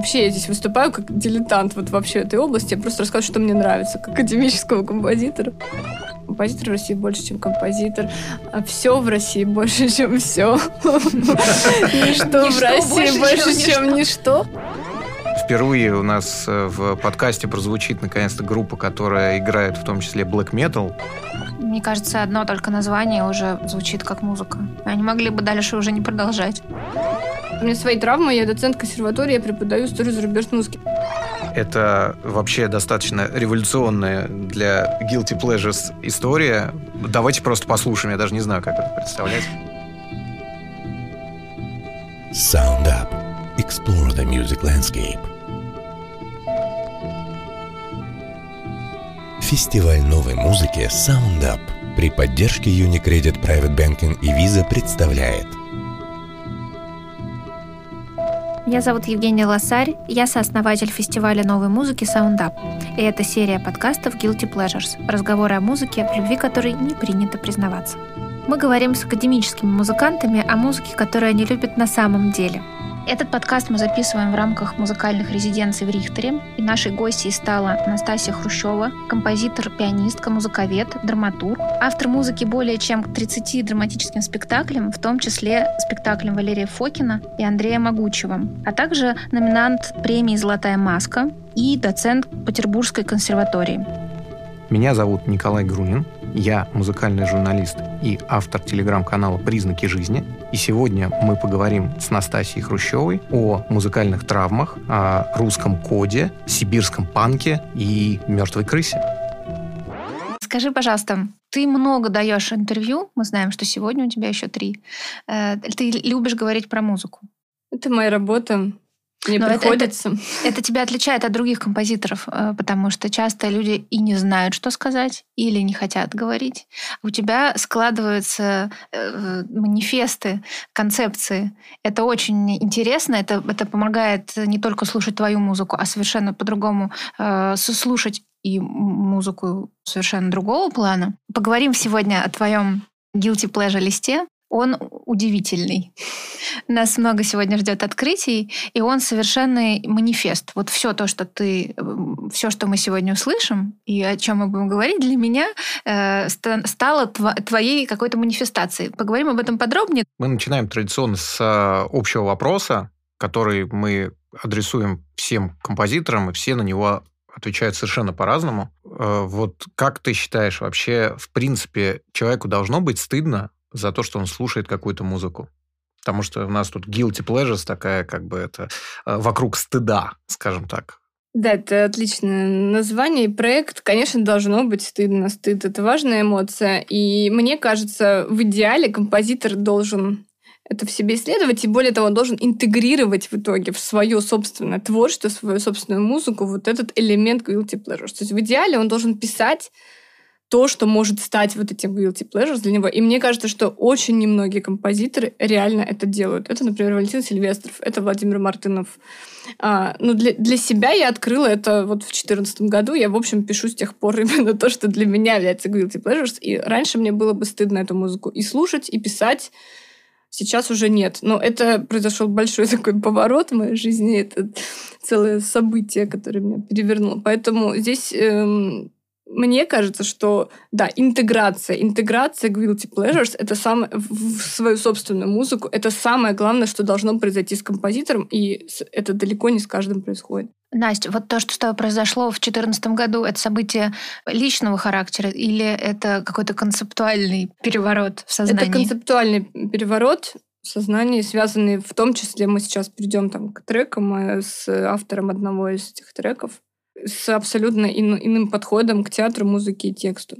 Вообще я здесь выступаю как дилетант вот вообще этой области. Я просто рассказываю, что мне нравится, как академического композитора. Композитор в России больше, чем композитор. А все в России больше, чем все. Ничто в России больше, чем ничто. Впервые у нас э, в подкасте прозвучит наконец-то группа, которая играет в том числе black metal. Мне кажется, одно только название уже звучит как музыка. Они могли бы дальше уже не продолжать. У меня свои травмы, я доцент консерватории, я преподаю историю зарубежной музыки. Это вообще достаточно революционная для Guilty Pleasures история. Давайте просто послушаем, я даже не знаю, как это представлять. Sound Up. Explore the music landscape. Фестиваль новой музыки Sound Up при поддержке Unicredit Private Banking и Visa представляет Меня зовут Евгения Лосарь, я сооснователь фестиваля новой музыки Sound Up. И это серия подкастов Guilty Pleasures, разговоры о музыке, в любви которой не принято признаваться. Мы говорим с академическими музыкантами о музыке, которую они любят на самом деле – этот подкаст мы записываем в рамках музыкальных резиденций в Рихтере. И нашей гостьей стала Анастасия Хрущева, композитор, пианистка, музыковед, драматург, автор музыки более чем к 30 драматическим спектаклям, в том числе спектаклям Валерия Фокина и Андрея Могучева, а также номинант премии «Золотая маска» и доцент Петербургской консерватории. Меня зовут Николай Грунин. Я музыкальный журналист и автор телеграм-канала «Признаки жизни». И сегодня мы поговорим с Настасией Хрущевой о музыкальных травмах, о русском коде, сибирском панке и мертвой крысе. Скажи, пожалуйста, ты много даешь интервью, мы знаем, что сегодня у тебя еще три. Э, ты любишь говорить про музыку? Это моя работа. Мне Но приходится. Это, это, это тебя отличает от других композиторов, э, потому что часто люди и не знают, что сказать, или не хотят говорить. У тебя складываются э, манифесты, концепции. Это очень интересно, это, это помогает не только слушать твою музыку, а совершенно по-другому э, слушать и музыку совершенно другого плана. Поговорим сегодня о твоем guilty pleasure листе он удивительный. Нас много сегодня ждет открытий, и он совершенный манифест. Вот все то, что ты, все, что мы сегодня услышим, и о чем мы будем говорить, для меня э, стало твоей какой-то манифестацией. Поговорим об этом подробнее. Мы начинаем традиционно с э, общего вопроса, который мы адресуем всем композиторам, и все на него отвечают совершенно по-разному. Э, вот как ты считаешь, вообще, в принципе, человеку должно быть стыдно за то, что он слушает какую-то музыку. Потому что у нас тут guilty pleasures такая, как бы это э, вокруг стыда, скажем так. Да, это отличное название и проект. Конечно, должно быть стыдно. Стыд — это важная эмоция. И мне кажется, в идеале композитор должен это в себе исследовать, и более того, он должен интегрировать в итоге в свое собственное творчество, в свою собственную музыку вот этот элемент guilty pleasures. То есть в идеале он должен писать то, что может стать вот этим guilty pleasures для него. И мне кажется, что очень немногие композиторы реально это делают. Это, например, Валентин Сильвестров, это Владимир Мартынов. А, ну, для, для себя я открыла это вот в 2014 году. Я, в общем, пишу с тех пор именно то, что для меня является guilty pleasures. И раньше мне было бы стыдно эту музыку и слушать, и писать. Сейчас уже нет. Но это произошел большой такой поворот в моей жизни. Это целое событие, которое меня перевернуло. Поэтому здесь эм, мне кажется, что, да, интеграция, интеграция guilty pleasures это самое, в свою собственную музыку, это самое главное, что должно произойти с композитором, и это далеко не с каждым происходит. Настя, вот то, что с тобой произошло в 2014 году, это событие личного характера или это какой-то концептуальный переворот в сознании? Это концептуальный переворот в сознании, связанный в том числе, мы сейчас перейдем там к трекам э, с автором одного из этих треков, с абсолютно ин, иным подходом к театру, музыке и тексту.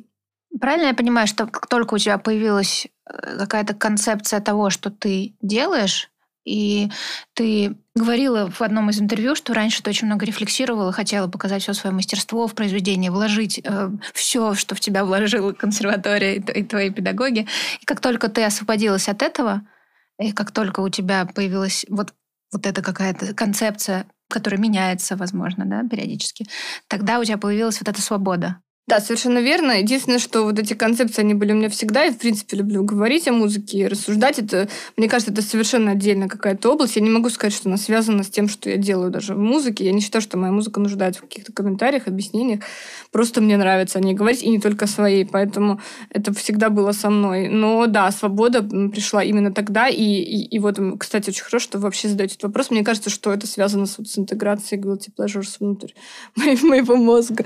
Правильно я понимаю, что как только у тебя появилась э, какая-то концепция того, что ты делаешь, и ты говорила в одном из интервью, что раньше ты очень много рефлексировала, хотела показать все свое мастерство в произведение, вложить э, все, что в тебя вложила консерватория и твои педагоги. И как только ты освободилась от этого, и как только у тебя появилась вот, вот эта какая-то концепция который меняется, возможно, да, периодически, тогда у тебя появилась вот эта свобода. Да, совершенно верно. Единственное, что вот эти концепции, они были у меня всегда. Я, в принципе, люблю говорить о музыке и рассуждать. Это, мне кажется, это совершенно отдельная какая-то область. Я не могу сказать, что она связана с тем, что я делаю даже в музыке. Я не считаю, что моя музыка нуждается в каких-то комментариях, объяснениях. Просто мне нравится о ней говорить, и не только своей. Поэтому это всегда было со мной. Но да, свобода пришла именно тогда. И, и, и вот, кстати, очень хорошо, что вы вообще задаете этот вопрос. Мне кажется, что это связано с, с интеграцией guilty pleasures внутрь моего мозга.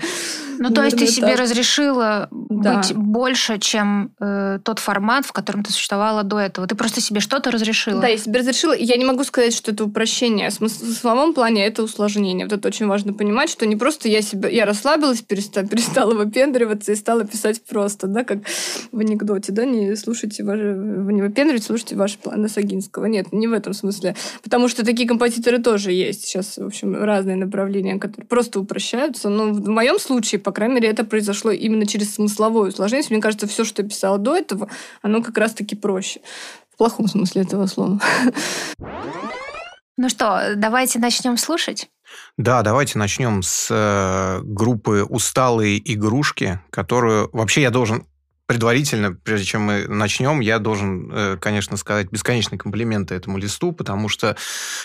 Ну, то есть ты себе разрешила да. быть больше, чем э, тот формат, в котором ты существовала до этого. Ты просто себе что-то разрешила. Да, я себе разрешила. Я не могу сказать, что это упрощение. В смысловом плане это усложнение. Вот это очень важно понимать, что не просто я себя... Я расслабилась, перестала, перестала выпендриваться и стала писать просто, да, как в анекдоте, да, не слушайте ваши... Вы не выпендривайте, слушайте ваши планы Сагинского. Нет, не в этом смысле. Потому что такие композиторы тоже есть. Сейчас, в общем, разные направления, которые просто упрощаются. Но в моем случае, по крайней мере, это произошло именно через смысловое усложнение. Мне кажется, все, что я писала до этого, оно как раз-таки проще. В плохом смысле этого слова. Ну что, давайте начнем слушать. Да, давайте начнем с э, группы «Усталые игрушки», которую... Вообще я должен предварительно, прежде чем мы начнем, я должен, э, конечно, сказать бесконечные комплименты этому листу, потому что,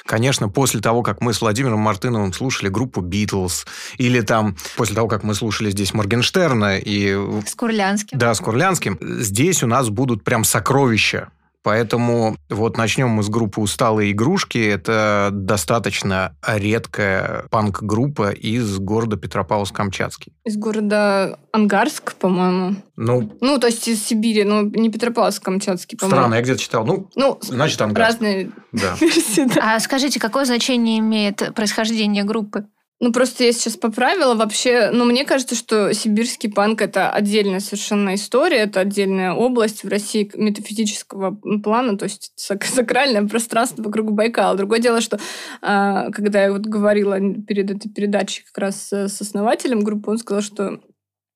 конечно, после того, как мы с Владимиром Мартыновым слушали группу Битлз, или там после того, как мы слушали здесь Моргенштерна и... С Курлянским. Да, с Курлянским, здесь у нас будут прям сокровища Поэтому вот начнем мы с группы «Усталые игрушки». Это достаточно редкая панк-группа из города Петропавловск-Камчатский. Из города Ангарск, по-моему. Ну, ну, то есть из Сибири, но не Петропавловск-Камчатский, по-моему. Странно, я где-то читал. Ну, ну значит, Ангарск. Разные да. версии, да. А скажите, какое значение имеет происхождение группы? Ну, просто я сейчас поправила. Вообще, ну, мне кажется, что сибирский панк — это отдельная совершенно история, это отдельная область в России метафизического плана, то есть сакральное пространство вокруг Байкала. Другое дело, что а, когда я вот говорила перед этой передачей как раз с основателем группы, он сказал, что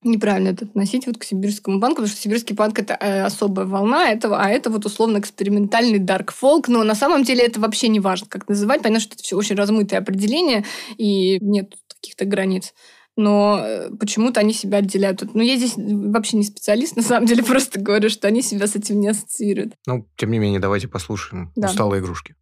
неправильно это относить вот к сибирскому панку, потому что сибирский панк это э, особая волна этого, а это вот условно экспериментальный дарк фолк, но на самом деле это вообще не важно, как называть, понятно, что это все очень размытое определение и нет каких-то границ. Но э, почему-то они себя отделяют. Ну, я здесь вообще не специалист, на самом деле, просто говорю, что они себя с этим не ассоциируют. Ну, тем не менее, давайте послушаем да. «Усталые игрушки».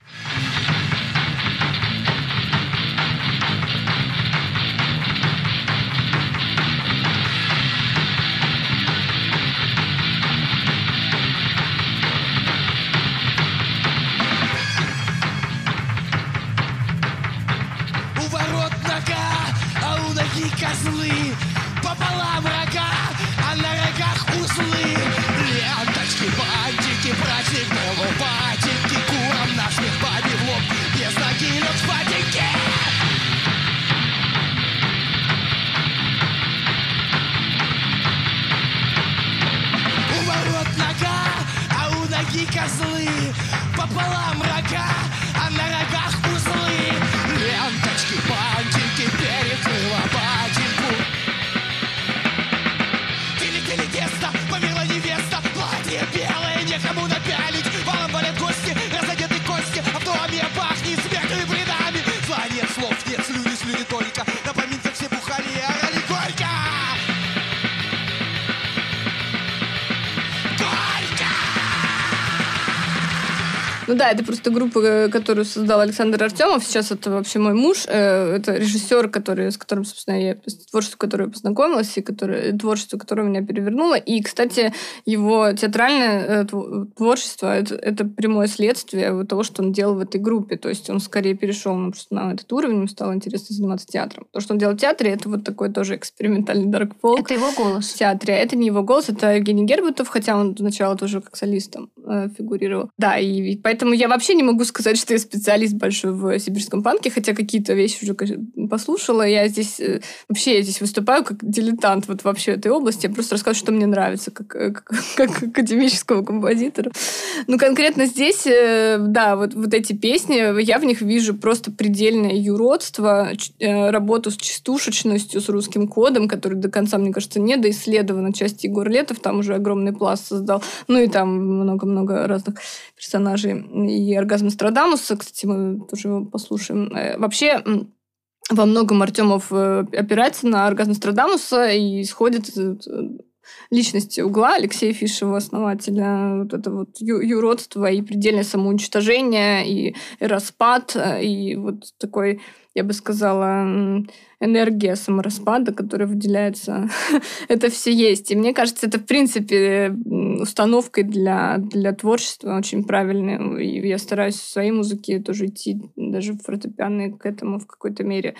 Пополам Ну да, это просто группа, э, которую создал Александр Артемов. Сейчас это вообще мой муж. Э, это режиссер, который, с которым, собственно, я творчество, которое я познакомилась, и которое, творчество, которое меня перевернуло. И, кстати, его театральное э, творчество это, это прямое следствие того, что он делал в этой группе. То есть он скорее перешел ну, просто на этот уровень, ему стало интересно заниматься театром. То, что он делал в театре, это вот такой тоже экспериментальный дарк фолк. Это его голос. В театре. Это не его голос, это Евгений Гербутов, хотя он сначала тоже как солистом э, фигурировал. Да, и, и поэтому Поэтому я вообще не могу сказать, что я специалист большой в сибирском панке, хотя какие-то вещи уже послушала. Я здесь э, вообще я здесь выступаю как дилетант вот вообще этой области. Я просто рассказываю, что мне нравится как, э, как, как академического композитора. Ну, конкретно здесь, э, да, вот, вот эти песни, я в них вижу просто предельное юродство, работу с частушечностью, с русским кодом, который до конца, мне кажется, недоисследован. Части Егор Летов там уже огромный пласт создал. Ну и там много-много разных персонажей и оргазм Страдамуса, кстати, мы тоже его послушаем. Э, вообще, во многом Артемов э, опирается на оргазм Нострадамуса и исходит э, личности угла Алексея Фишева, основателя вот это вот ю- юродство и предельное самоуничтожение, и распад, и вот такой, я бы сказала, энергия самораспада, которая выделяется, это все есть. И мне кажется, это, в принципе, установкой для, для творчества очень правильной. И я стараюсь в своей музыке тоже идти, даже фортепианной к этому в какой-то мере.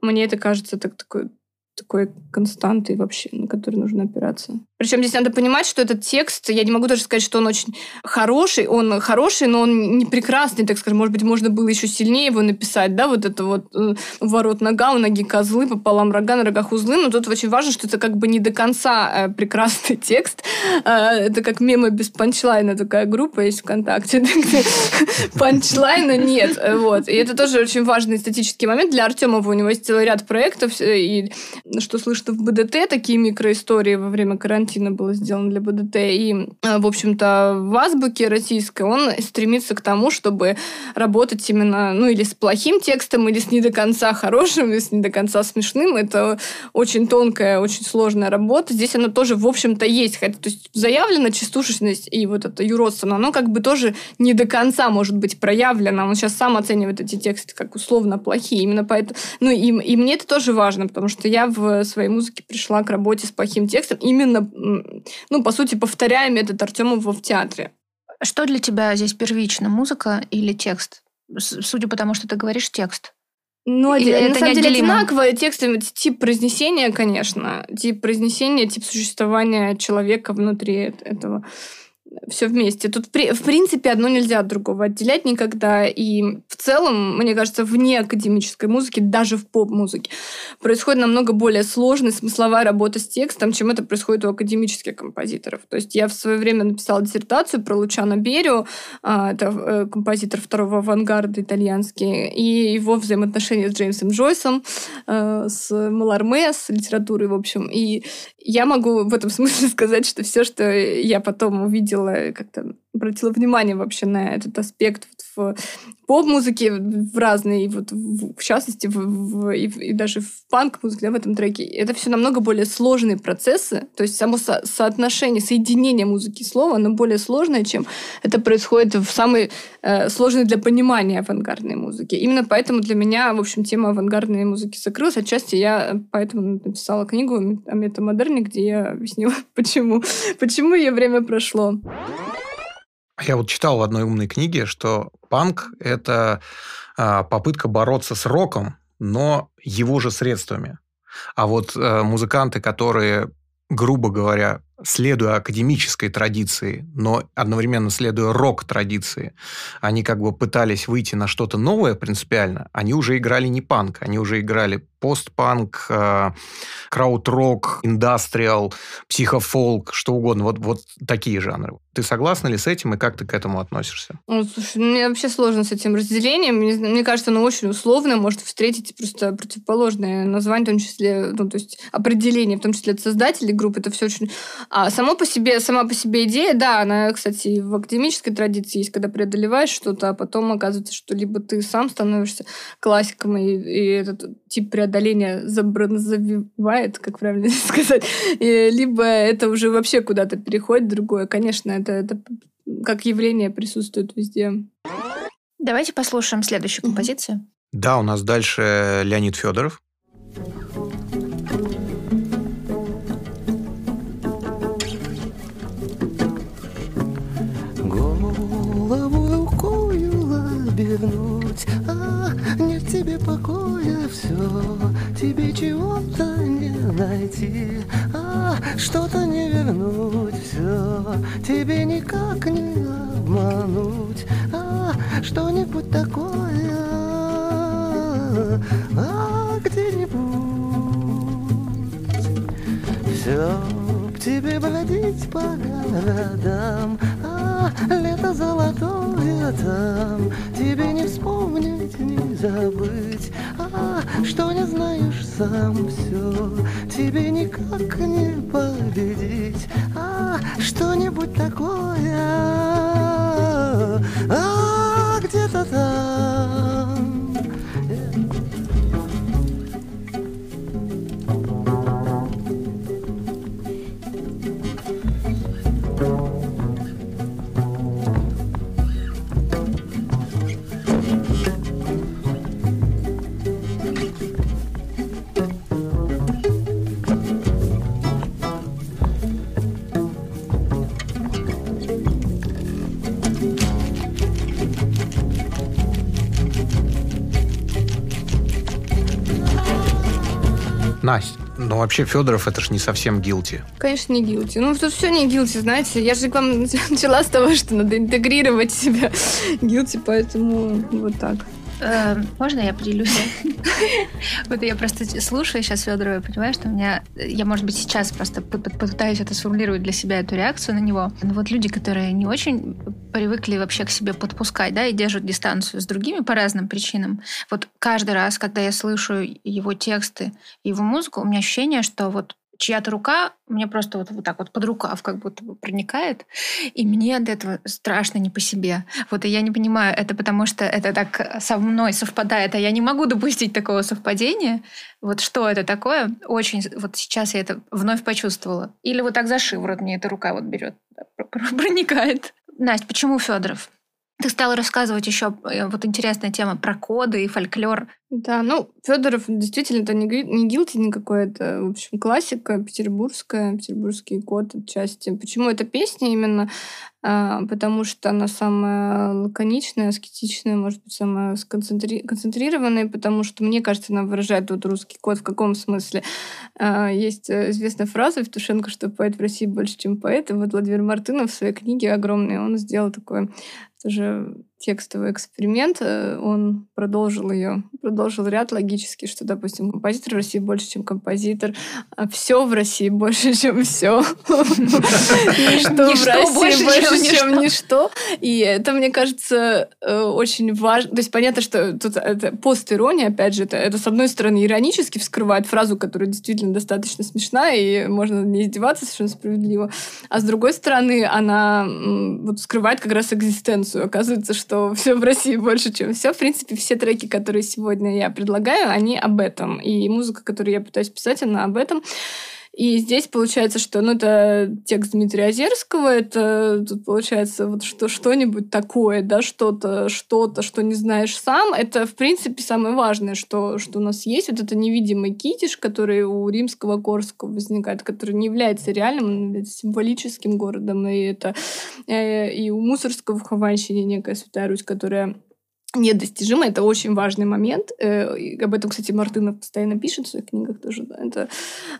Мне это кажется так, такой такой константой вообще, на которую нужно опираться. Причем здесь надо понимать, что этот текст, я не могу даже сказать, что он очень хороший, он хороший, но он не прекрасный, так скажем. Может быть, можно было еще сильнее его написать, да, вот это вот э, ворот нога, у ноги козлы, пополам рога, на рогах узлы. Но тут очень важно, что это как бы не до конца э, прекрасный текст. Э, это как мемы без панчлайна такая группа есть ВКонтакте, где панчлайна нет. Вот. И это тоже очень важный эстетический момент для Артемова. У него есть целый ряд проектов, и что слышно в БДТ, такие микроистории во время карантина было сделано для БДТ. И, э, в общем-то, в азбуке российской он стремится к тому, чтобы работать именно, ну, или с плохим текстом, или с не до конца хорошим, или с не до конца смешным. Это очень тонкая, очень сложная работа. Здесь она тоже, в общем-то, есть. Хотя, то есть заявлена частушечность и вот это юродство, но оно как бы тоже не до конца может быть проявлено. Он сейчас сам оценивает эти тексты как условно плохие. Именно поэтому... Ну, и, и мне это тоже важно, потому что я в своей музыке пришла к работе с плохим текстом, именно, ну, по сути, повторяя метод Артемова в театре. Что для тебя здесь первично, музыка или текст? Судя по тому, что ты говоришь, текст. Ну, Или на это самом деле одинаково. Текст, тип произнесения, конечно. Тип произнесения, тип существования человека внутри этого все вместе. Тут, в принципе, одно нельзя от другого отделять никогда. И в целом, мне кажется, вне академической музыки, даже в поп-музыке, происходит намного более сложная смысловая работа с текстом, чем это происходит у академических композиторов. То есть я в свое время написала диссертацию про Лучано Берио, а, это э, композитор второго авангарда итальянский, и его взаимоотношения с Джеймсом Джойсом, э, с Маларме, с литературой, в общем. И я могу в этом смысле сказать, что все, что я потом увидела, как-то обратила внимание вообще на этот аспект в поп-музыке в разные, вот в, в частности, в, в, и, и даже в панк-музыке, да, в этом треке. Это все намного более сложные процессы, то есть само со соотношение, соединение музыки и слова, оно более сложное, чем это происходит в самой э, сложной для понимания авангардной музыки. Именно поэтому для меня, в общем, тема авангардной музыки закрылась. Отчасти я поэтому написала книгу о метамодерне, где я объяснила, почему, почему ее время прошло. Я вот читал в одной умной книге, что панк – это а, попытка бороться с роком, но его же средствами. А вот э, музыканты, которые, грубо говоря, следуя академической традиции, но одновременно следуя рок-традиции, они как бы пытались выйти на что-то новое принципиально, они уже играли не панк, они уже играли постпанк, э, крауд-рок, индастриал, психофолк, что угодно. Вот, вот такие жанры. Ты согласна ли с этим и как ты к этому относишься? Ну, слушай, мне вообще сложно с этим разделением. Мне, мне кажется, оно очень условно может встретить просто противоположное название, в том числе, ну, то есть определение, в том числе от создателей группы. Это все очень... А само по себе, сама по себе идея, да, она, кстати, в академической традиции есть, когда преодолеваешь что-то, а потом оказывается, что либо ты сам становишься классиком, и, и этот тип преодоления забронзовивает, как правильно сказать, и, либо это уже вообще куда-то переходит другое. Конечно, это, это как явление присутствует везде. Давайте послушаем следующую композицию. Да, у нас дальше Леонид Федоров. Голову рукою обернуть, а нет тебе покоя все, тебе чего-то не найти, а что-то не вернуть городам, а лето золотое там, тебе не вспомнить, не забыть, а что не знаешь сам все, тебе никак не победить, а что-нибудь такое, Настя, ну вообще Федоров это ж не совсем гилти. Конечно, не гилти. Ну, тут все не гилти, знаете. Я же к вам начала с того, что надо интегрировать себя гилти, поэтому вот так. Э, можно я поделюсь? Вот я просто слушаю сейчас Федорова и понимаю, что у меня... Я, может быть, сейчас просто попытаюсь это сформулировать для себя, эту реакцию на него. Но вот люди, которые не очень привыкли вообще к себе подпускать, да, и держат дистанцию с другими по разным причинам. Вот каждый раз, когда я слышу его тексты, его музыку, у меня ощущение, что вот чья-то рука мне просто вот, вот так вот под рукав как будто бы проникает, и мне от этого страшно не по себе. Вот и я не понимаю, это потому что это так со мной совпадает, а я не могу допустить такого совпадения. Вот что это такое? Очень вот сейчас я это вновь почувствовала. Или вот так за шиворот мне эта рука вот берет, проникает. Настя, почему Федоров? Ты стала рассказывать еще э, вот интересная тема про коды и фольклор. Да, ну, Федоров действительно это не, не гилти никакой, это, в общем, классика петербургская, петербургский код отчасти. Почему эта песня именно? А, потому что она самая лаконичная, аскетичная, может быть, самая сконцентри... концентрированная, потому что, мне кажется, она выражает вот русский код. В каком смысле? А, есть э, известная фраза Евтушенко, что поэт в России больше, чем поэт. И вот Владимир Мартынов в своей книге огромной, он сделал такое тоже текстовый эксперимент, э, он продолжил ее, продолжил ряд логически, что, допустим, композитор в России больше, чем композитор, а все в России больше, чем все. Ничто в России больше, чем ничто. И это, мне кажется, э, очень важно. То есть понятно, что тут это постирония, опять же, это, с одной стороны иронически вскрывает фразу, которая действительно достаточно смешная, и можно не издеваться совершенно справедливо. А с другой стороны, она вот скрывает как раз экзистенцию. Оказывается, что все в России больше, чем все. В принципе, все треки, которые сегодня я предлагаю, они об этом. И музыка, которую я пытаюсь писать, она об этом. И здесь получается, что ну, это текст Дмитрия Озерского, это тут получается вот что, что-нибудь такое, да, что-то, что-то, что не знаешь сам. Это, в принципе, самое важное, что, что у нас есть. Вот это невидимый китиш, который у римского Корского возникает, который не является реальным, он является символическим городом. И это э, и у Мусорского в Хованщине некая Святая Русь, которая недостижимо. Это очень важный момент. Э, и об этом, кстати, Мартынов постоянно пишет в своих книгах тоже. Да. Это,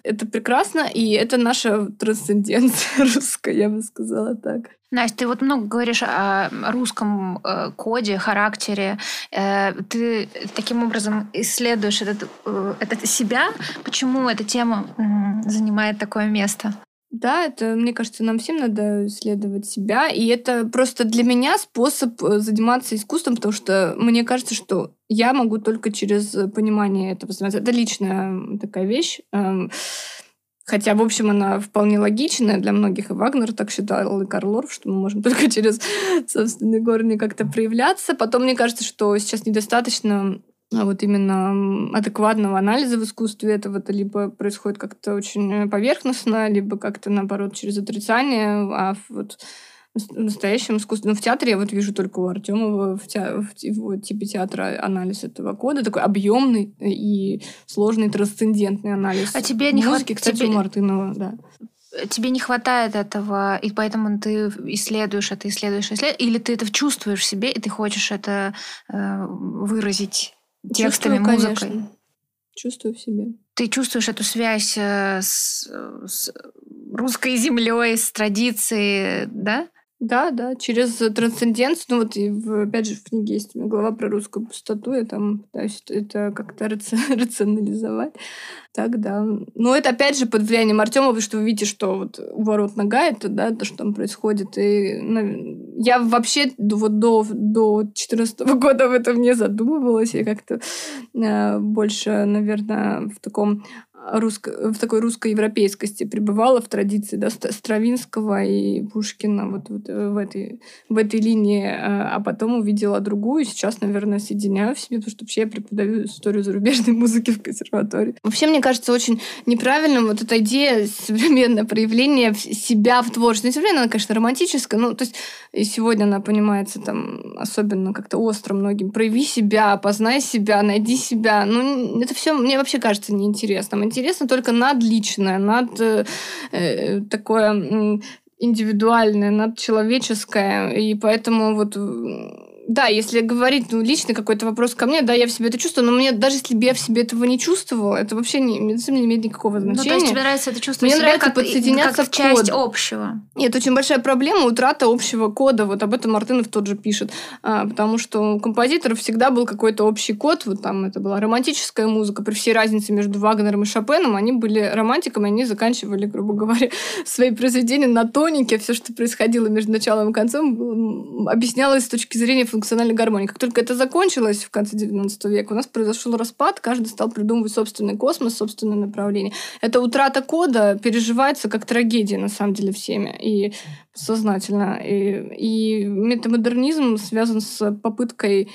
это прекрасно, и это наша трансценденция русская, я бы сказала так. Настя, ты вот много говоришь о русском э, коде, характере. Э, ты таким образом исследуешь этот, этот себя. Почему эта тема занимает такое место? Да, это, мне кажется, нам всем надо исследовать себя. И это просто для меня способ э, заниматься искусством, потому что мне кажется, что я могу только через понимание этого заниматься. Это личная такая вещь. Эм, хотя, в общем, она вполне логичная для многих. И Вагнер так считал, и Карл Орф, что мы можем только через собственный корни как-то проявляться. Потом, мне кажется, что сейчас недостаточно а вот именно адекватного анализа в искусстве этого это либо происходит как-то очень поверхностно, либо как-то наоборот через отрицание, а вот в настоящем искусстве, ну, в театре я вот вижу только у Артемова в, те, в его типе театра анализ этого кода, такой объемный и сложный трансцендентный анализ. А тебе не хватает... Кстати, тебе... у Мартынова, да. тебе не хватает этого, и поэтому ты исследуешь это, исследуешь, исследуешь, или ты это чувствуешь в себе, и ты хочешь это э, выразить текстами, Чувствую, музыкой. Конечно. Чувствую в себе. Ты чувствуешь эту связь э, с, с русской землей, с традицией, да? Да, да, через трансценденцию. Ну вот, и в, опять же, в книге есть глава про русскую пустоту, я там пытаюсь это как-то рационализовать. Так, да. Но это, опять же, под влиянием Артемова, что вы видите, что вот ворот нога, это, да, то, что там происходит. И ну, я вообще вот до, до 14 года в этом не задумывалась. Я как-то э, больше, наверное, в таком русско, в такой русско-европейскости пребывала в традиции да, Стравинского и Пушкина вот, вот э, в, этой, в этой линии, э, а потом увидела другую. Сейчас, наверное, соединяю в себе, потому что вообще я преподаю историю зарубежной музыки в консерватории. Вообще, мне кажется, очень неправильным вот эта идея современное проявление себя в творчестве. Современно она, конечно, романтическая, ну, то есть и сегодня она понимается там особенно как-то остро многим. Прояви себя, познай себя, найди себя. Ну, это все мне вообще кажется неинтересным интересно только надличное, над э, э такое индивидуальное, надчеловеческое. И поэтому вот да, если говорить, ну, личный какой-то вопрос ко мне, да, я в себе это чувствую, но мне даже если бы я в себе этого не чувствовала, это вообще не, не имеет никакого значения. Ну, то есть тебе нравится это чувство мне себя нравится как, подсоединяться как в часть код. общего. Нет, очень большая проблема утрата общего кода. Вот об этом Мартынов тот же пишет. А, потому что у композиторов всегда был какой-то общий код. Вот там это была романтическая музыка. При всей разнице между Вагнером и Шопеном, они были романтиками, они заканчивали, грубо говоря, свои произведения на тонике. Все, что происходило между началом и концом, объяснялось с точки зрения функциональной гармонии. Как только это закончилось в конце 19 века, у нас произошел распад, каждый стал придумывать собственный космос, собственное направление. Эта утрата кода переживается как трагедия, на самом деле, всеми. И сознательно. И, и метамодернизм связан с попыткой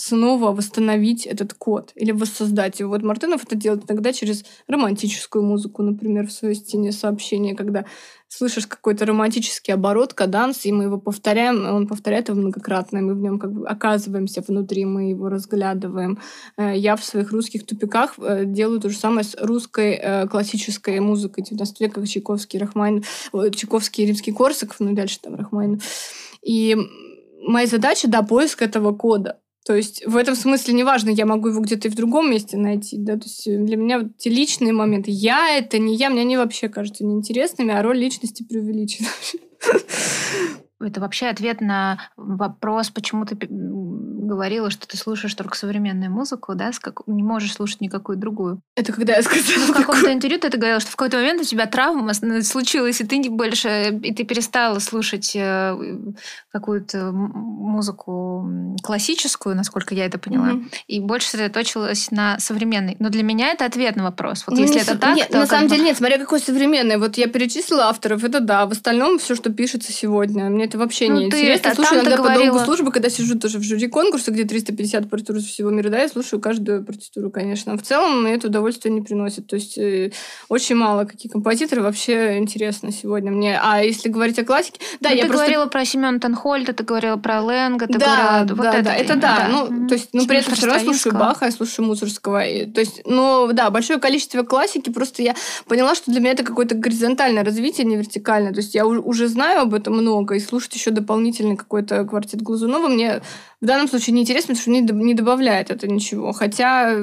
снова восстановить этот код или воссоздать его. Вот Мартынов это делает иногда через романтическую музыку, например, в своей стене сообщения, когда слышишь какой-то романтический оборот, каданс, и мы его повторяем, он повторяет его многократно, и мы в нем как бы оказываемся внутри, мы его разглядываем. Э, я в своих русских тупиках э, делаю то же самое с русской э, классической музыкой 19 века, как Чайковский, Рахманинов, Чайковский, Римский Корсаков, ну и дальше там Рахманинов. И моя задача, да, поиск этого кода. То есть в этом смысле неважно, я могу его где-то и в другом месте найти, да, то есть для меня вот эти личные моменты, я это не я, мне они вообще кажутся неинтересными, а роль личности преувеличена. Это вообще ответ на вопрос, почему ты говорила, что ты слушаешь только современную музыку, да, как... не можешь слушать никакую другую. Это когда я сказала. Ну, в каком-то интервью ты говорила, что в какой-то момент у тебя травма случилась, и ты больше, и ты перестала слушать э, какую-то музыку классическую, насколько я это поняла, mm-hmm. и больше сосредоточилась на современной. Но для меня это ответ на вопрос. Вот ну, если не, это так, нет, то на самом бы... деле нет, смотря какой современный. Вот я перечислила авторов, это да. В остальном все, что пишется сегодня, мне это вообще ну, не интересно. Я слушаю иногда говорила... по долгу службы, когда сижу тоже в жюри конкурса, где 350 партитур из всего мира, да, я слушаю каждую партитуру, конечно. В целом мне это удовольствие не приносит. То есть э, очень мало какие композиторы вообще интересно сегодня мне. А если говорить о классике... Да, ну, я ты просто... говорила про Семена Танхольда, ты говорила про Ленга, ты да, говорила... Да, вот да, это, да, это да. да. Ну, mm-hmm. то есть, ну, при этом все равно слушаю Баха, я слушаю Мусорского. И, то есть, ну, да, большое количество классики, просто я поняла, что для меня это какое-то горизонтальное развитие, не вертикальное. То есть я уже знаю об этом много, и слушать еще дополнительный какой-то квартет Глазунова мне в данном случае неинтересно, потому что не, не добавляет это ничего. Хотя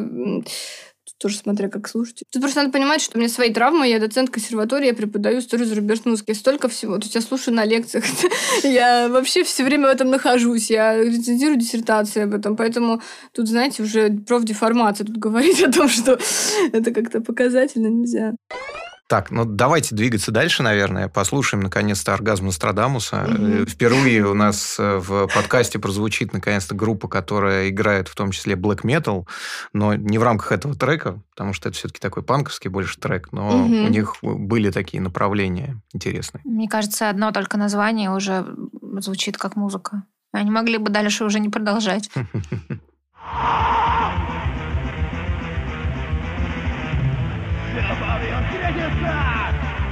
тоже смотря как слушать. Тут просто надо понимать, что у меня свои травмы, я доцент консерватории, я преподаю историю зарубежной музыки. Столько всего. То есть я слушаю на лекциях. я вообще все время в этом нахожусь. Я рецензирую диссертации об этом. Поэтому тут, знаете, уже профдеформация. Тут говорить о том, что это как-то показательно нельзя. Так, ну давайте двигаться дальше, наверное. Послушаем, наконец-то, оргазм Нострадамуса. Mm-hmm. Впервые у нас э, в подкасте прозвучит, наконец-то, группа, которая играет в том числе black metal, но не в рамках этого трека, потому что это все-таки такой панковский больше трек, но mm-hmm. у них были такие направления интересные. Мне кажется, одно только название уже звучит как музыка. Они могли бы дальше уже не продолжать.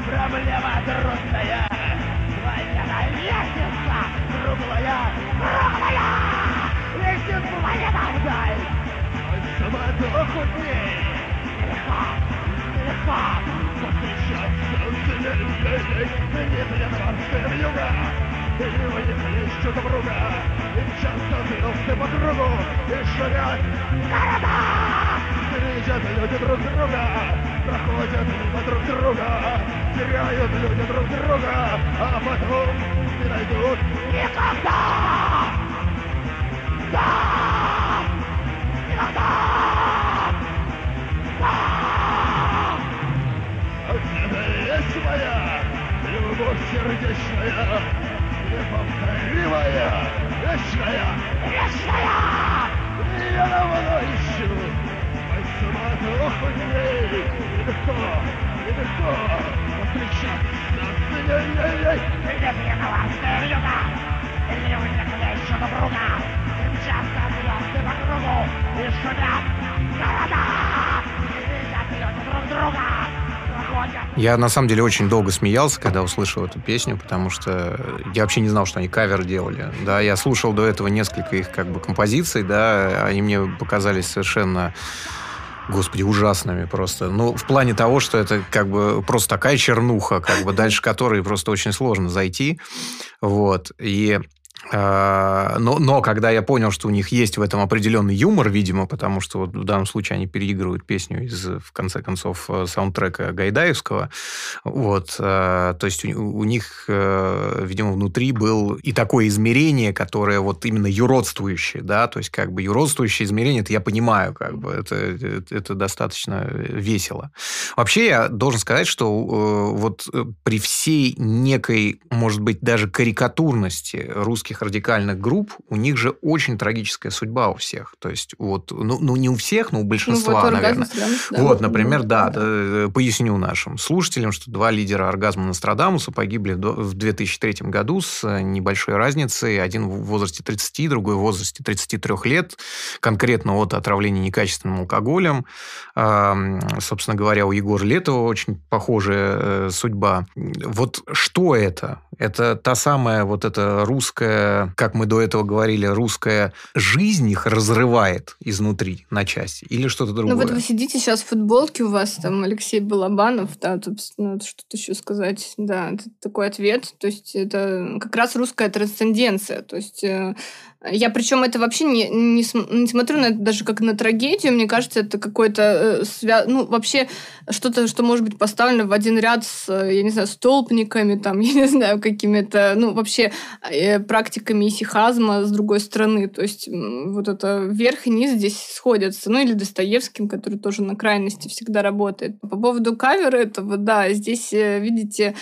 Проблема трудная, двойная лестница, круглая, круглая, лестница военная даль. Самотоху дней, нелегко, нелегко, повстречаться с людей, непленворская юга. И выехали с чудом руга, и часто звезды по кругу, и шумят города. Встречат люди друг друга, проходят мимо друг друга, теряют люди друг друга, а потом не найдут никогда! Да! Никогда! Да! Где-то есть моя любовь сердечная, неповторимая, вечная, вечная! Я давно ищу, я на самом деле очень долго смеялся, когда услышал эту песню, потому что я вообще не знал, что они кавер делали. Да, я слушал до этого несколько их как бы композиций, да, они мне показались совершенно господи, ужасными просто. Ну, в плане того, что это как бы просто такая чернуха, как бы дальше которой просто очень сложно зайти. Вот. И но, но когда я понял, что у них есть в этом определенный юмор, видимо, потому что вот в данном случае они переигрывают песню из, в конце концов, э, саундтрека Гайдаевского, вот, то есть у, у них, видимо, внутри был и такое измерение, которое вот именно юродствующее, да, то есть как бы юродствующее измерение, это я понимаю, как бы это, это, достаточно весело. Вообще я должен сказать, что э, вот э, при всей некой, может быть, даже карикатурности русских радикальных групп, у них же очень трагическая судьба у всех. То есть вот, ну, ну не у всех, но у большинства, ну, вот, наверное. Да, вот, например, да, да, да, поясню нашим слушателям, что два лидера оргазма Нострадамуса погибли в 2003 году с небольшой разницей. Один в возрасте 30, другой в возрасте 33 лет, конкретно от отравления некачественным алкоголем. Собственно говоря, у Егора Летова очень похожая э, судьба. Вот что это? Это та самая вот эта русская, как мы до этого говорили, русская жизнь их разрывает изнутри на части или что-то другое? Ну вот вы сидите сейчас в футболке, у вас там Алексей Балабанов, да, тут надо что-то еще сказать. Да, это такой ответ. То есть это как раз русская трансценденция. То есть э, я причем это вообще не, не, не смотрю на это даже как на трагедию. Мне кажется, это какое-то э, свя... ну вообще что-то, что может быть поставлено в один ряд с, я не знаю, столпниками, там, я не знаю, какими-то, ну вообще э, практиками исихазма с другой стороны. То есть вот это верх и низ здесь сходятся. Ну или Достоевским, который тоже на крайности всегда работает. По поводу кавера этого, да, здесь, э, видите,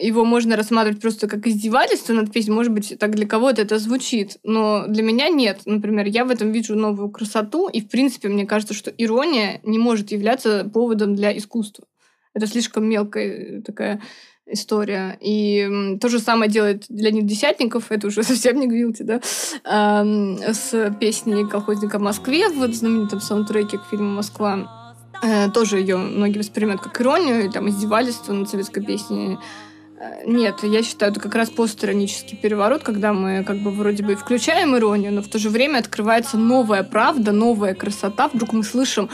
его можно рассматривать просто как издевательство над песней. Может быть, так для кого-то это звучит, но для меня нет. Например, я в этом вижу новую красоту, и, в принципе, мне кажется, что ирония не может являться поводом для искусства. Это слишком мелкая такая история. И то же самое делает Леонид Десятников, это уже совсем не Гвилти, да, с песней «Колхозника в Москве» в знаменитом саундтреке к фильму «Москва». Э, тоже ее многие воспринимают как иронию, или там издевательство над советской песней. Э, нет, я считаю, это как раз постиронический переворот, когда мы как бы вроде бы включаем иронию, но в то же время открывается новая правда, новая красота. Вдруг мы слышим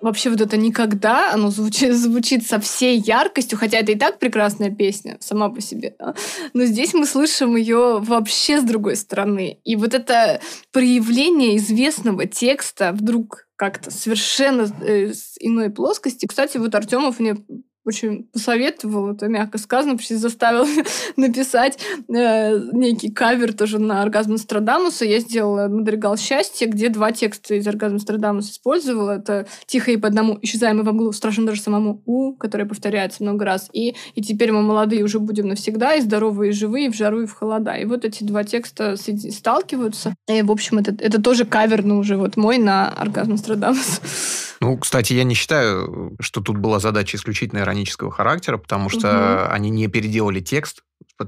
вообще вот это никогда, оно звучит, звучит со всей яркостью, хотя это и так прекрасная песня сама по себе, да? но здесь мы слышим ее вообще с другой стороны. И вот это проявление известного текста вдруг как-то совершенно э, с иной плоскости. Кстати, вот Артемов мне очень посоветовал, это мягко сказано, почти заставил написать э, некий кавер тоже на оргазм Нострадамуса. Я сделала «Мадригал счастья», где два текста из оргазма Нострадамуса использовала. Это «Тихо и по одному исчезаем и во мглу, страшно даже самому у», которое повторяется много раз, и «И теперь мы молодые уже будем навсегда, и здоровые, и живые, и в жару, и в холода». И вот эти два текста сталкиваются. И, в общем, это, это тоже кавер, ну, уже вот мой на оргазм Нострадамуса. Ну, кстати, я не считаю, что тут была задача исключительно иронического характера, потому что угу. они не переделали текст,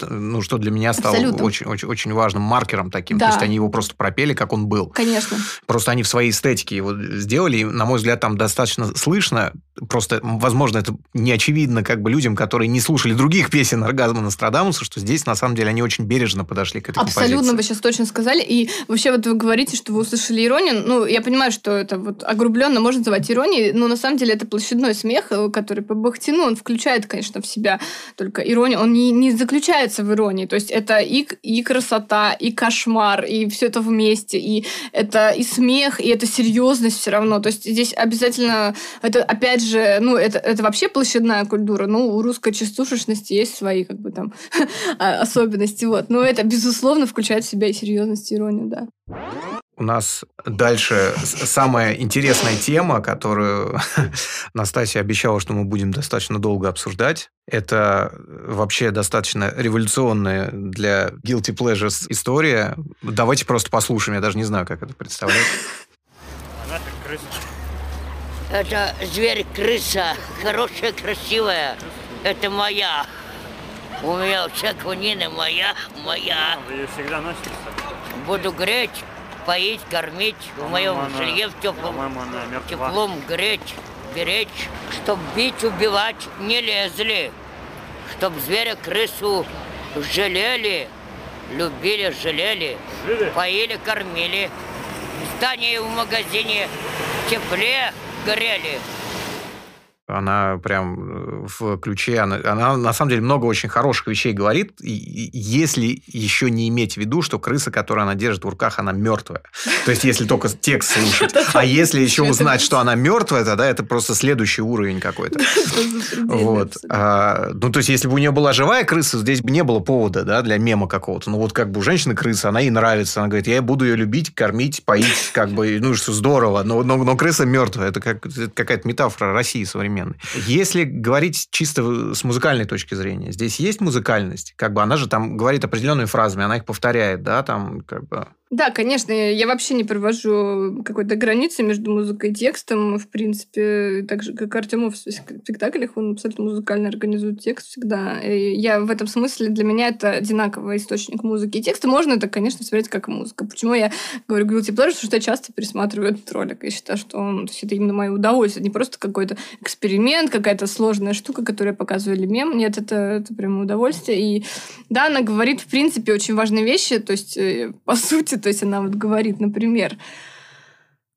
ну, что для меня стало очень, очень, очень важным маркером таким. Да. То есть они его просто пропели, как он был. Конечно. Просто они в своей эстетике его сделали, и, на мой взгляд, там достаточно слышно. Просто, возможно, это не очевидно как бы людям, которые не слушали других песен Оргазма Нострадамуса, что здесь, на самом деле, они очень бережно подошли к этой Абсолютно, композиции. вы сейчас точно сказали. И вообще вот вы говорите, что вы услышали иронию. Ну, я понимаю, что это вот огрубленно можно называть иронией, но на самом деле это площадной смех, э, который по Бахтину, он включает, конечно, в себя только иронию. Он не, не заключается в иронии. То есть это и, и красота, и кошмар, и все это вместе, и это и смех, и это серьезность все равно. То есть здесь обязательно, это опять же, ну, это, это вообще площадная культура. Ну, у русской частушечности есть свои, как бы там, особенности. Вот. Но это, безусловно, включает в себя и серьезность, и иронию, да. У нас дальше самая интересная тема, которую Настасья обещала, что мы будем достаточно долго обсуждать. Это вообще достаточно революционная для Guilty Pleasures история. Давайте просто послушаем, я даже не знаю, как это представлять. Это зверь-крыса, хорошая, красивая. Это моя. У меня вся кунина моя, моя. Вы ее всегда носите? Буду греть поить, кормить, в моем она, жилье в теплом, теплом греть, беречь, чтоб бить, убивать не лезли, чтоб зверя крысу жалели, любили, жалели, Жили? поили, кормили, в здании, в магазине тепле грели. Она прям э, в ключе, она, она на самом деле много очень хороших вещей говорит, и, и если еще не иметь в виду, что крыса, которую она держит в руках, она мертвая. То есть, если только текст слушать. А если еще узнать, что она мертвая, тогда это просто следующий уровень какой-то. Вот. А, ну, то есть, если бы у нее была живая крыса, здесь бы не было повода да, для мема какого-то. Ну, вот как бы у женщины крыса, она ей нравится. Она говорит, я буду ее любить, кормить, поить, как бы, ну, что здорово. Но, но, но крыса мертвая. Это, как, это какая-то метафора России современной. Если говорить чисто с музыкальной точки зрения, здесь есть музыкальность. Как бы она же там говорит определенными фразами, она их повторяет, да, там как бы... Да, конечно, я вообще не провожу какой-то границы между музыкой и текстом. В принципе, так же, как Артемов в спектаклях, он абсолютно музыкально организует текст всегда. И я в этом смысле, для меня это одинаковый источник музыки и текста. Можно это, конечно, смотреть как музыка. Почему я говорю guilty pleasure? Потому что я часто пересматриваю этот ролик. Я считаю, что он, то есть это именно мое удовольствие. Не просто какой-то эксперимент, какая-то сложная штука, которую или мем. Нет, это, это прямо удовольствие. И да, она говорит, в принципе, очень важные вещи. То есть, э, по сути, то есть она вот говорит, например,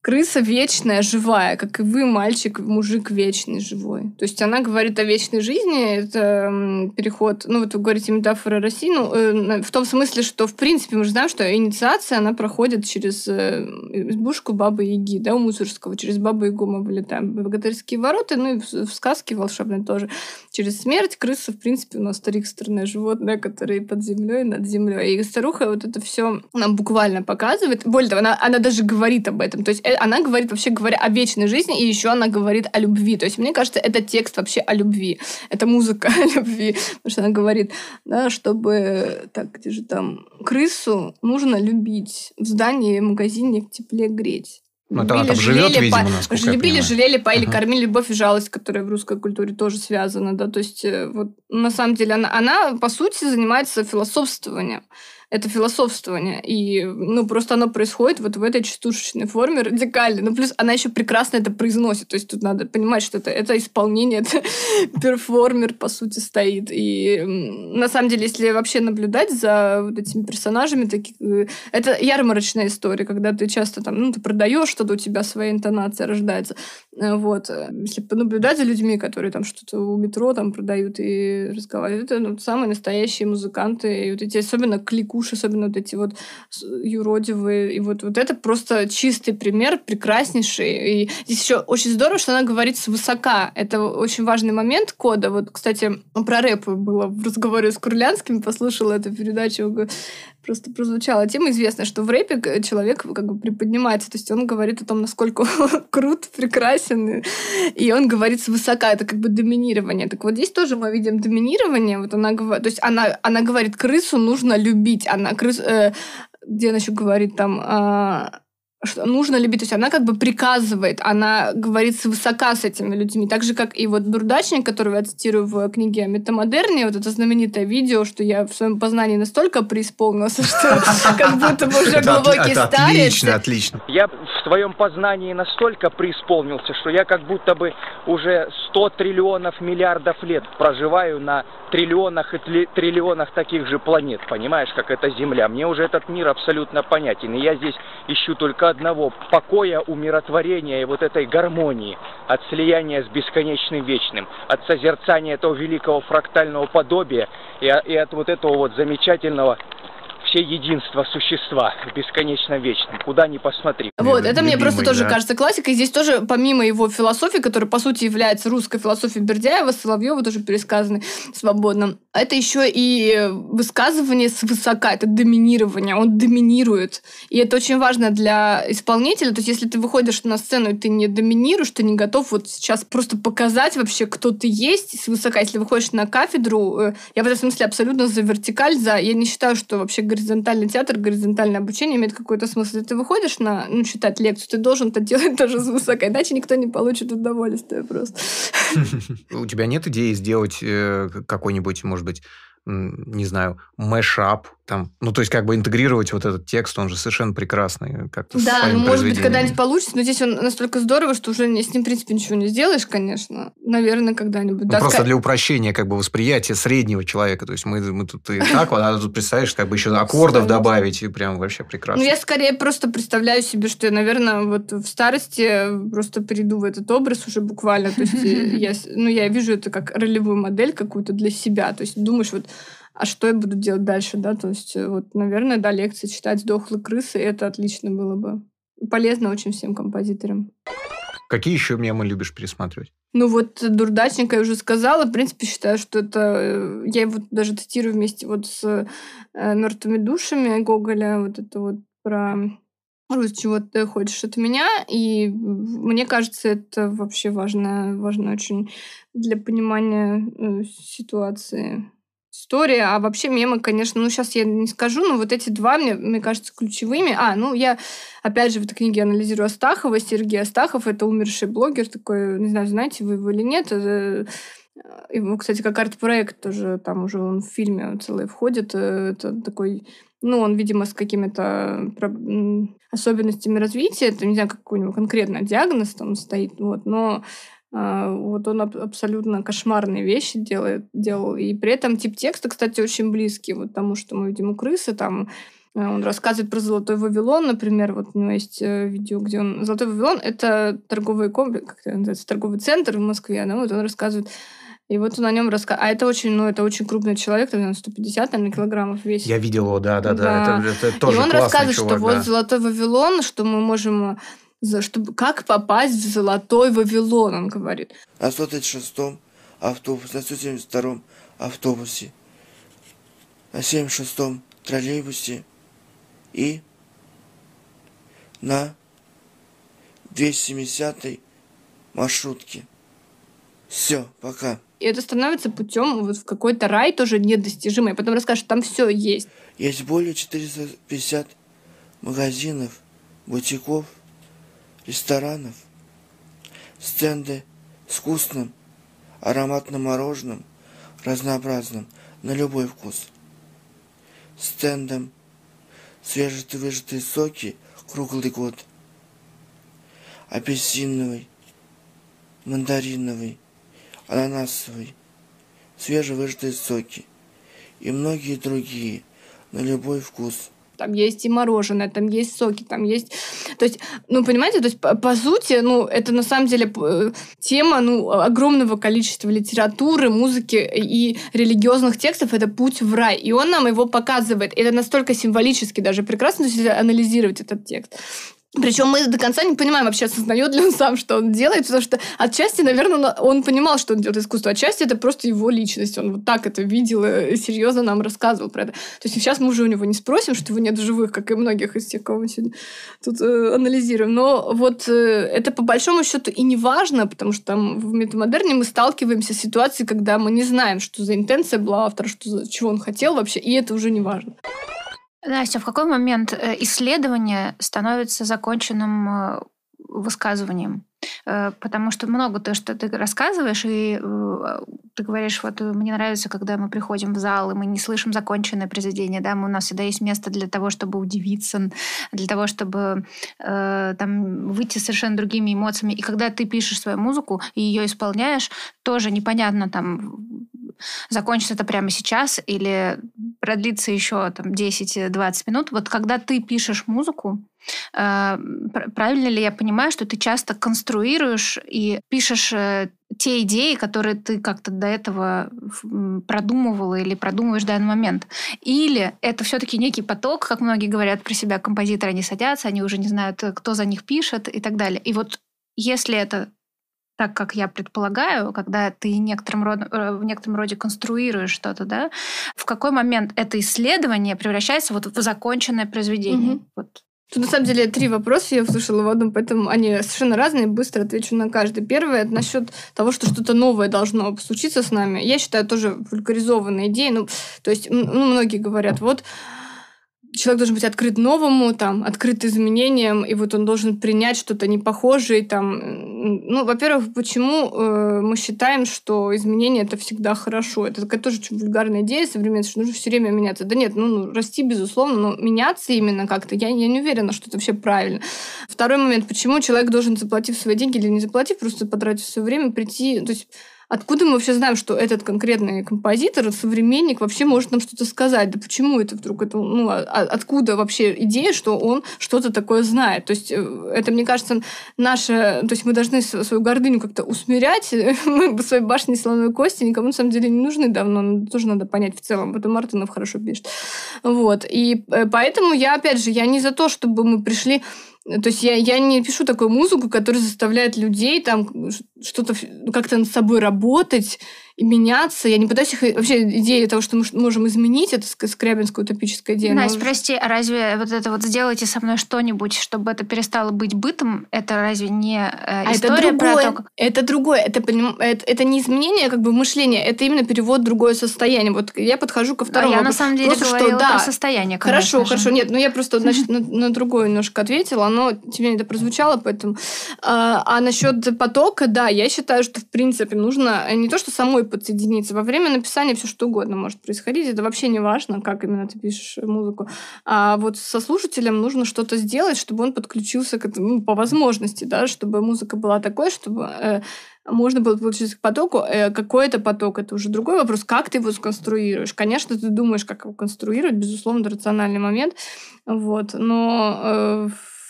крыса вечная, живая, как и вы, мальчик, мужик вечный, живой. То есть она говорит о вечной жизни, это переход, ну вот вы говорите метафора России, ну э, в том смысле, что в принципе мы же знаем, что инициация, она проходит через э, избушку Бабы Яги, да, у Мусорского, через Бабу Ягу мы вылетаем в богатырские ворота, ну и в сказке волшебной тоже. Через смерть крыса, в принципе, у нас старик странное животное, которое под землей, над землей. И старуха вот это все нам буквально показывает. Более того, она, она даже говорит об этом. То есть э, она говорит, вообще говоря, о вечной жизни, и еще она говорит о любви. То есть, мне кажется, это текст вообще о любви. Это музыка о любви. Потому что она говорит, да, чтобы... Так, где же там? Крысу нужно любить. В здании, в магазине в тепле греть. Ну, любили, она там живет, жалели, видимо, по... Любили, жалели, поили, uh-huh. кормили, любовь и жалость, которая в русской культуре тоже связана, да, то есть э, вот на самом деле она, она по сути занимается философствованием это философствование. И, ну, просто оно происходит вот в этой частушечной форме радикально. Ну, плюс она еще прекрасно это произносит. То есть тут надо понимать, что это, это исполнение, это перформер, по сути, стоит. И на самом деле, если вообще наблюдать за вот этими персонажами, такие, э, это ярмарочная история, когда ты часто там, ну, ты продаешь что-то, у тебя своя интонация рождается. Э, вот. Если понаблюдать за людьми, которые там что-то у метро там продают и разговаривают, это ну, самые настоящие музыканты. И вот эти особенно кликуши, особенно вот эти вот юродивые. И вот, вот это просто чистый пример, прекраснейший. И здесь еще очень здорово, что она говорит свысока. Это очень важный момент кода. Вот, кстати, про рэп было в разговоре с Курлянским, послушала эту передачу, просто прозвучала тема. Известная, что в рэпе человек как бы приподнимается, то есть он говорит о том, насколько крут, прекрасен, и он говорит свысока, это как бы доминирование. Так вот здесь тоже мы видим доминирование, вот она говорит, то есть она, она говорит, крысу нужно любить, она крыс, э, где она еще говорит там, э, что нужно любить. То есть она как бы приказывает, она говорит свысока с этими людьми. Так же, как и вот Бурдачник, которого я цитирую в книге о метамодерне, вот это знаменитое видео, что я в своем познании настолько преисполнился, что как будто бы уже глубокий старец. Отлично, отлично. Я в своем познании настолько преисполнился, что я как будто бы уже 100 триллионов миллиардов лет проживаю на триллионах и триллионах таких же планет, понимаешь, как эта Земля. Мне уже этот мир абсолютно понятен. И я здесь ищу только одного – покоя, умиротворения и вот этой гармонии от слияния с бесконечным вечным, от созерцания этого великого фрактального подобия и, и от вот этого вот замечательного все единство существа бесконечно вечным, куда ни посмотри. Вот, это Любимый, мне просто да. тоже кажется классикой. Здесь тоже, помимо его философии, которая, по сути, является русской философией Бердяева, Соловьева тоже пересказаны свободно, это еще и высказывание с высока, это доминирование, он доминирует. И это очень важно для исполнителя. То есть, если ты выходишь на сцену, и ты не доминируешь, ты не готов вот сейчас просто показать вообще, кто ты есть с высока. Если выходишь на кафедру, э, я в этом смысле абсолютно за вертикаль, за... Я не считаю, что вообще горизонтальный театр, горизонтальное обучение имеет какой-то смысл. Ты выходишь на, ну, читать лекцию, ты должен это делать тоже с высока, иначе никто не получит удовольствия просто. У тебя нет идеи сделать э, какой-нибудь, может быть, не знаю, мэшап там, ну, то есть, как бы интегрировать вот этот текст, он же совершенно прекрасный. Как-то да, ну, может быть, когда-нибудь получится, но здесь он настолько здорово, что уже с ним, в принципе, ничего не сделаешь, конечно. Наверное, когда-нибудь. Ну, да, просто для упрощения как бы восприятия среднего человека. То есть, мы, мы тут и так, а тут представляешь, как бы еще аккордов добавить, и прям вообще прекрасно. Ну, я скорее просто представляю себе, что я, наверное, вот в старости просто приду в этот образ уже буквально. То есть, я, ну, я вижу это как ролевую модель какую-то для себя. То есть, думаешь, вот а что я буду делать дальше, да, то есть э, вот, наверное, да, лекции читать «Сдохлые крысы», это отлично было бы. Полезно очень всем композиторам. Какие еще мемы любишь пересматривать? Ну вот «Дурдачника» я уже сказала. В принципе, считаю, что это... Э, я его даже тестирую вместе вот с э, «Мертвыми душами» Гоголя. Вот это вот про Русь, чего ты хочешь от меня. И мне кажется, это вообще важно, важно очень для понимания э, ситуации история. А вообще мемы, конечно, ну сейчас я не скажу, но вот эти два, мне, мне кажется, ключевыми. А, ну я, опять же, в этой книге анализирую Астахова. Сергей Астахов — это умерший блогер такой, не знаю, знаете вы его или нет. Это, его, кстати, как арт-проект тоже, там уже он в фильме целый входит. Это такой ну, он, видимо, с какими-то особенностями развития, это, не знаю, какой у него конкретно диагноз там стоит, вот, но вот он абсолютно кошмарные вещи делает, делал. И при этом тип текста, кстати, очень близкий вот тому, что мы видим у крысы. Там э, он рассказывает про Золотой Вавилон, например. Вот у него есть э, видео, где он... Золотой Вавилон — это торговый комплекс, как это называется, торговый центр в Москве. Да? Вот он рассказывает и вот он о нем рассказывает. А это очень, ну, это очень крупный человек, там, 150 наверное, килограммов весит. Я видел его, да, да, да. да. Это, это тоже И он рассказывает, чувак, что да. вот Золотой Вавилон, что мы можем за, чтобы, как попасть в золотой Вавилон, он говорит. На 136-м автобусе, на 172-м автобусе, на 76-м троллейбусе и на 270-й маршрутке. Все, пока. И это становится путем вот в какой-то рай тоже недостижимый. А потом расскажешь, там все есть. Есть более 450 магазинов, бутиков, ресторанов, стенды с вкусным, ароматным мороженым, разнообразным, на любой вкус. Стендом свежевыжатые соки круглый год. Апельсиновый, мандариновый, ананасовый, свежевыжатые соки и многие другие на любой вкус – там есть и мороженое, там есть соки, там есть... То есть, ну, понимаете, то есть, по, по сути, ну, это на самом деле э, тема, ну, огромного количества литературы, музыки и религиозных текстов, это путь в рай. И он нам его показывает. Это настолько символически даже прекрасно, если анализировать этот текст. Причем мы до конца не понимаем вообще, осознает ли он сам, что он делает, потому что отчасти, наверное, он понимал, что он делает искусство, отчасти это просто его личность. Он вот так это видел и серьезно нам рассказывал про это. То есть сейчас мы уже у него не спросим, что его нет живых, как и многих из тех, кого мы сегодня тут э, анализируем. Но вот э, это по большому счету и не важно, потому что там в метамодерне мы сталкиваемся с ситуацией, когда мы не знаем, что за интенция была автора, что за, чего он хотел вообще, и это уже не важно. Настя, в какой момент э, исследование становится законченным э, высказыванием? Э, потому что много то, что ты рассказываешь, и ты говоришь, вот мне нравится, когда мы приходим в зал, и мы не слышим законченное произведение, да, мы, у нас всегда есть место для того, чтобы удивиться, для того, чтобы э, там выйти совершенно другими эмоциями. И когда ты пишешь свою музыку и ее исполняешь, тоже непонятно там закончится это прямо сейчас или продлится еще там 10-20 минут. Вот когда ты пишешь музыку, э, правильно ли я понимаю, что ты часто конструируешь и пишешь э, те идеи, которые ты как-то до этого продумывала или продумываешь в данный момент. Или это все-таки некий поток, как многие говорят про себя, композиторы, они садятся, они уже не знают, кто за них пишет и так далее. И вот если это так, как я предполагаю, когда ты некоторым родом, э, в некотором роде конструируешь что-то, да, в какой момент это исследование превращается вот в законченное произведение? Угу. Вот. Тут на самом деле три вопроса я услышала в одном, поэтому они совершенно разные, быстро отвечу на каждый. Первый это насчет того, что что-то новое должно случиться с нами. Я считаю тоже вульгаризованной идеей. Ну, то есть, ну, многие говорят, вот человек должен быть открыт новому, там, открыт изменениям, и вот он должен принять что-то непохожее, там, ну, во-первых, почему э, мы считаем, что изменения это всегда хорошо? Это такая тоже очень вульгарная идея современная, что нужно все время меняться. Да нет, ну, ну расти, безусловно, но меняться именно как-то, я, я не уверена, что это вообще правильно. Второй момент, почему человек должен, заплатив свои деньги или не заплатив, просто потратив свое время, прийти, то есть Откуда мы вообще знаем, что этот конкретный композитор, современник, вообще может нам что-то сказать? Да почему это вдруг? Это, ну, а, а откуда вообще идея, что он что-то такое знает? То есть э, это, мне кажется, наше... То есть мы должны свою гордыню как-то усмирять. Мы своей башни слоновой кости никому на самом деле не нужны давно. Тоже надо понять в целом. Потом Мартынов хорошо пишет. Вот. И э, поэтому я, опять же, я не за то, чтобы мы пришли то есть я, я не пишу такую музыку, которая заставляет людей там что-то как-то над собой работать, меняться. Я не пытаюсь их... Вообще идея того, что мы можем изменить, это скрябинская утопическая идея. Настя, прости, а разве вот это вот «сделайте со мной что-нибудь, чтобы это перестало быть бытом», это разве не э, а история это другое, про то, как... Это другое. Это, это, это не изменение как бы мышления, это именно перевод в другое состояние. Вот я подхожу ко второму. А я на самом деле просто, говорила что, да, про состояние, Хорошо, же. хорошо. Нет, ну я просто, значит, на, на другое немножко ответила, но тебе это прозвучало, поэтому... А, а насчет потока, да, я считаю, что в принципе нужно не то, что самой подсоединиться. Во время написания все что угодно может происходить. Это вообще не важно, как именно ты пишешь музыку. А вот со слушателем нужно что-то сделать, чтобы он подключился к этому ну, по возможности, да, чтобы музыка была такой, чтобы э, можно было получиться к потоку. Э, какой это поток, это уже другой вопрос. Как ты его сконструируешь? Конечно, ты думаешь, как его конструировать, безусловно, это рациональный момент. Вот. Но э,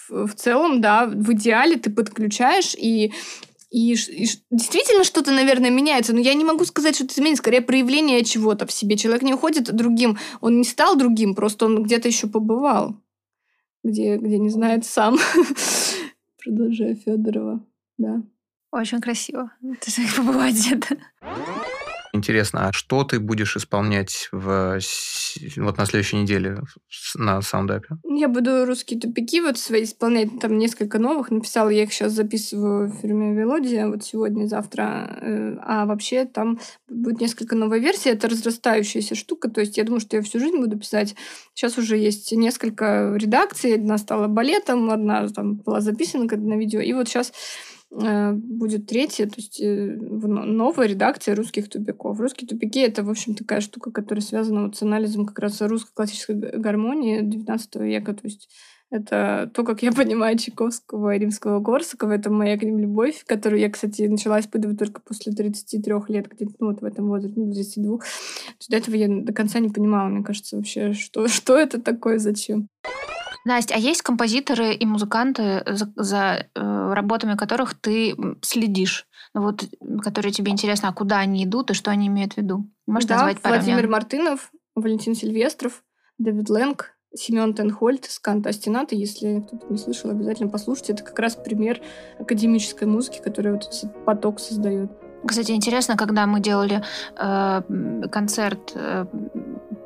в целом, да, в идеале ты подключаешь и и, и действительно что-то, наверное, меняется, но я не могу сказать, что это изменится, скорее проявление чего-то в себе. Человек не уходит другим, он не стал другим, просто он где-то еще побывал, где, где не знает сам. Продолжая Федорова, да. Очень красиво. Ты побывать где-то. Интересно, а что ты будешь исполнять в, вот на следующей неделе на саундапе? Я буду русские тупики вот свои исполнять. Там несколько новых. Написала, я их сейчас записываю в фирме Велодия, вот сегодня, завтра. Э, а вообще там будет несколько новых версий. Это разрастающаяся штука. То есть я думаю, что я всю жизнь буду писать. Сейчас уже есть несколько редакций. Одна стала балетом, одна там была записана на видео. И вот сейчас будет третья, то есть э, новая редакция русских тупиков. Русские тупики — это, в общем, такая штука, которая связана вот с анализом как раз русской классической гармонии XIX века. То есть это то, как я понимаю Чайковского и римского Корсакова. Это моя к ним любовь, которую я, кстати, начала испытывать только после 33 лет, где-то ну, вот в этом возрасте, ну, 32. До этого я до конца не понимала, мне кажется, вообще, что, что это такое, зачем. Настя, а есть композиторы и музыканты, за, за э, работами которых ты следишь? Вот, которые тебе интересно, а куда они идут и что они имеют в виду? Можешь да, назвать пару Владимир имен? Мартынов, Валентин Сильвестров, Дэвид Лэнг, Семен Тенхольд с Канта Астената. Если кто-то не слышал, обязательно послушайте. Это как раз пример академической музыки, которая вот этот поток создает. Кстати, интересно, когда мы делали э, концерт э,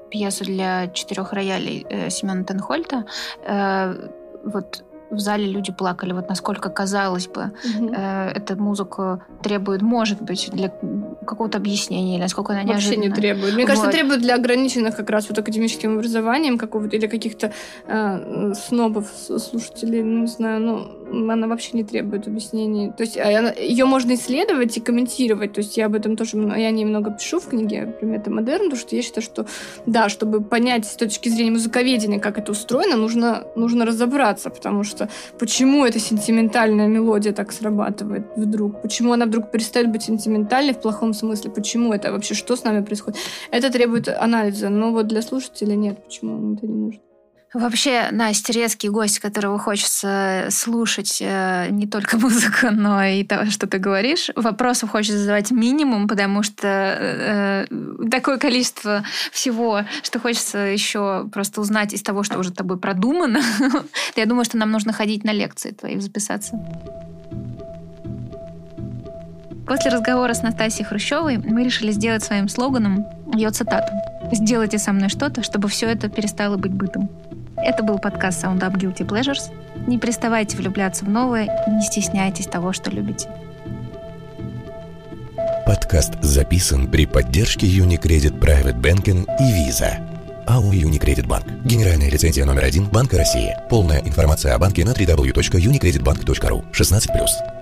пьесу для четырех роялей э, Семена Тенхольта, э, вот в зале люди плакали. Вот насколько казалось бы, угу. э, эта музыка требует, может быть, для какого-то объяснения, или насколько она Вообще неожиданна. не требует. Мне вот. кажется, требует для ограниченных как раз вот академическим образованием какого-то или каких-то э, снобов, слушателей, ну, не знаю, ну, она вообще не требует объяснений. То есть а она, ее можно исследовать и комментировать. То есть я об этом тоже, я немного пишу в книге «Примета модерн», потому что я считаю, что да, чтобы понять с точки зрения музыковедения, как это устроено, нужно, нужно разобраться, потому что почему эта сентиментальная мелодия так срабатывает вдруг, почему она вдруг перестает быть сентиментальной в плохом смысле, почему это вообще, что с нами происходит. Это требует анализа, но вот для слушателя нет, почему это не нужно. Вообще, Настя, резкий гость, которого хочется слушать э, не только музыку, но и то, что ты говоришь. Вопросов хочется задавать минимум, потому что э, такое количество всего, что хочется еще просто узнать из того, что уже тобой продумано. Я думаю, что нам нужно ходить на лекции твои, записаться. После разговора с Настасьей Хрущевой мы решили сделать своим слоганом ее цитату. «Сделайте со мной что-то, чтобы все это перестало быть бытом». Это был подкаст Sound Up Guilty Pleasures. Не приставайте влюбляться в новое не стесняйтесь того, что любите. Подкаст записан при поддержке Unicredit Private Banking и Visa. АО «Юникредит Банк». Генеральная лицензия номер один Банка России. Полная информация о банке на www.unicreditbank.ru. 16+.